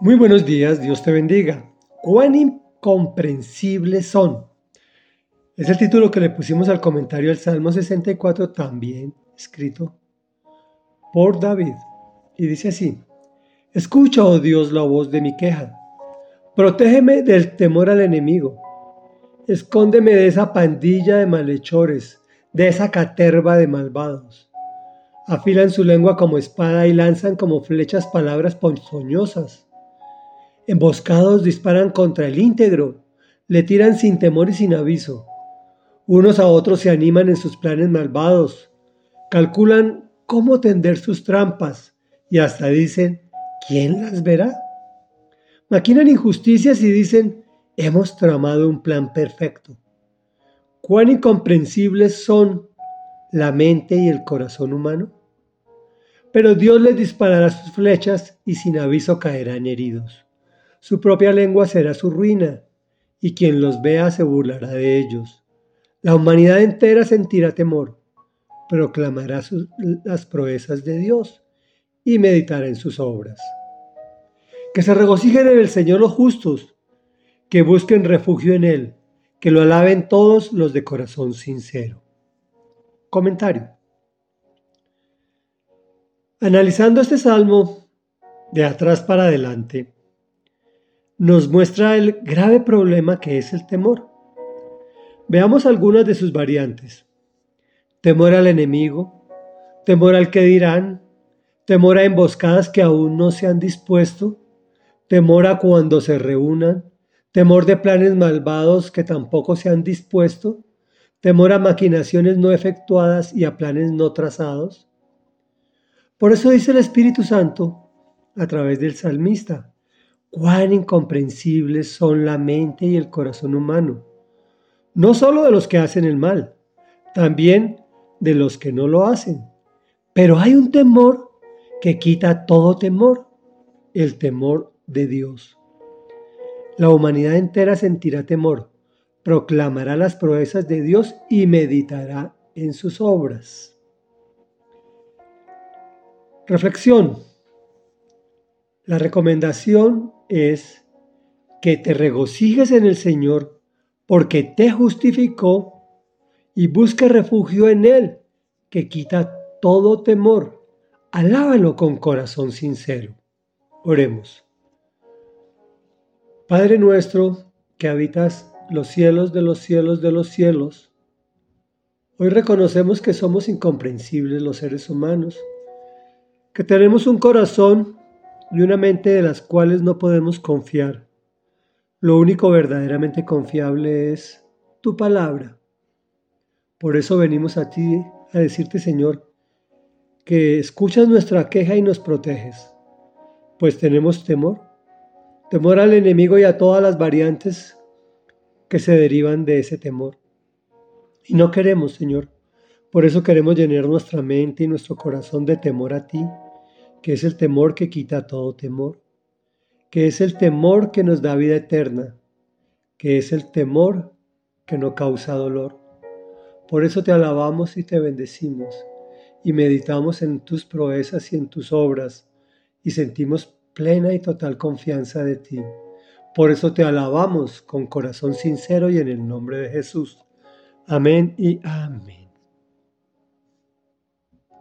Muy buenos días, Dios te bendiga. Cuán incomprensibles son. Es el título que le pusimos al comentario al Salmo 64, también escrito por David. Y dice así, Escucha, oh Dios, la voz de mi queja. Protégeme del temor al enemigo. Escóndeme de esa pandilla de malhechores, de esa caterva de malvados. Afilan su lengua como espada y lanzan como flechas palabras ponzoñosas Emboscados disparan contra el íntegro, le tiran sin temor y sin aviso. Unos a otros se animan en sus planes malvados, calculan cómo tender sus trampas y hasta dicen, ¿quién las verá? Maquinan injusticias y dicen, hemos tramado un plan perfecto. Cuán incomprensibles son la mente y el corazón humano. Pero Dios les disparará sus flechas y sin aviso caerán heridos. Su propia lengua será su ruina, y quien los vea se burlará de ellos. La humanidad entera sentirá temor, proclamará las proezas de Dios y meditará en sus obras. Que se regocijen en el Señor los justos, que busquen refugio en Él, que lo alaben todos los de corazón sincero. Comentario. Analizando este salmo de atrás para adelante, nos muestra el grave problema que es el temor. Veamos algunas de sus variantes. Temor al enemigo, temor al que dirán, temor a emboscadas que aún no se han dispuesto, temor a cuando se reúnan, temor de planes malvados que tampoco se han dispuesto, temor a maquinaciones no efectuadas y a planes no trazados. Por eso dice el Espíritu Santo a través del salmista, cuán incomprensibles son la mente y el corazón humano, no solo de los que hacen el mal, también de los que no lo hacen. Pero hay un temor que quita todo temor, el temor de Dios. La humanidad entera sentirá temor, proclamará las proezas de Dios y meditará en sus obras. Reflexión. La recomendación es que te regocijes en el Señor porque te justificó y busca refugio en Él, que quita todo temor. Alábalo con corazón sincero. Oremos. Padre nuestro, que habitas los cielos de los cielos de los cielos, hoy reconocemos que somos incomprensibles los seres humanos, que tenemos un corazón y una mente de las cuales no podemos confiar. Lo único verdaderamente confiable es tu palabra. Por eso venimos a ti a decirte, Señor, que escuchas nuestra queja y nos proteges, pues tenemos temor, temor al enemigo y a todas las variantes que se derivan de ese temor. Y no queremos, Señor, por eso queremos llenar nuestra mente y nuestro corazón de temor a ti que es el temor que quita todo temor, que es el temor que nos da vida eterna, que es el temor que no causa dolor. Por eso te alabamos y te bendecimos y meditamos en tus proezas y en tus obras y sentimos plena y total confianza de ti. Por eso te alabamos con corazón sincero y en el nombre de Jesús. Amén y amén.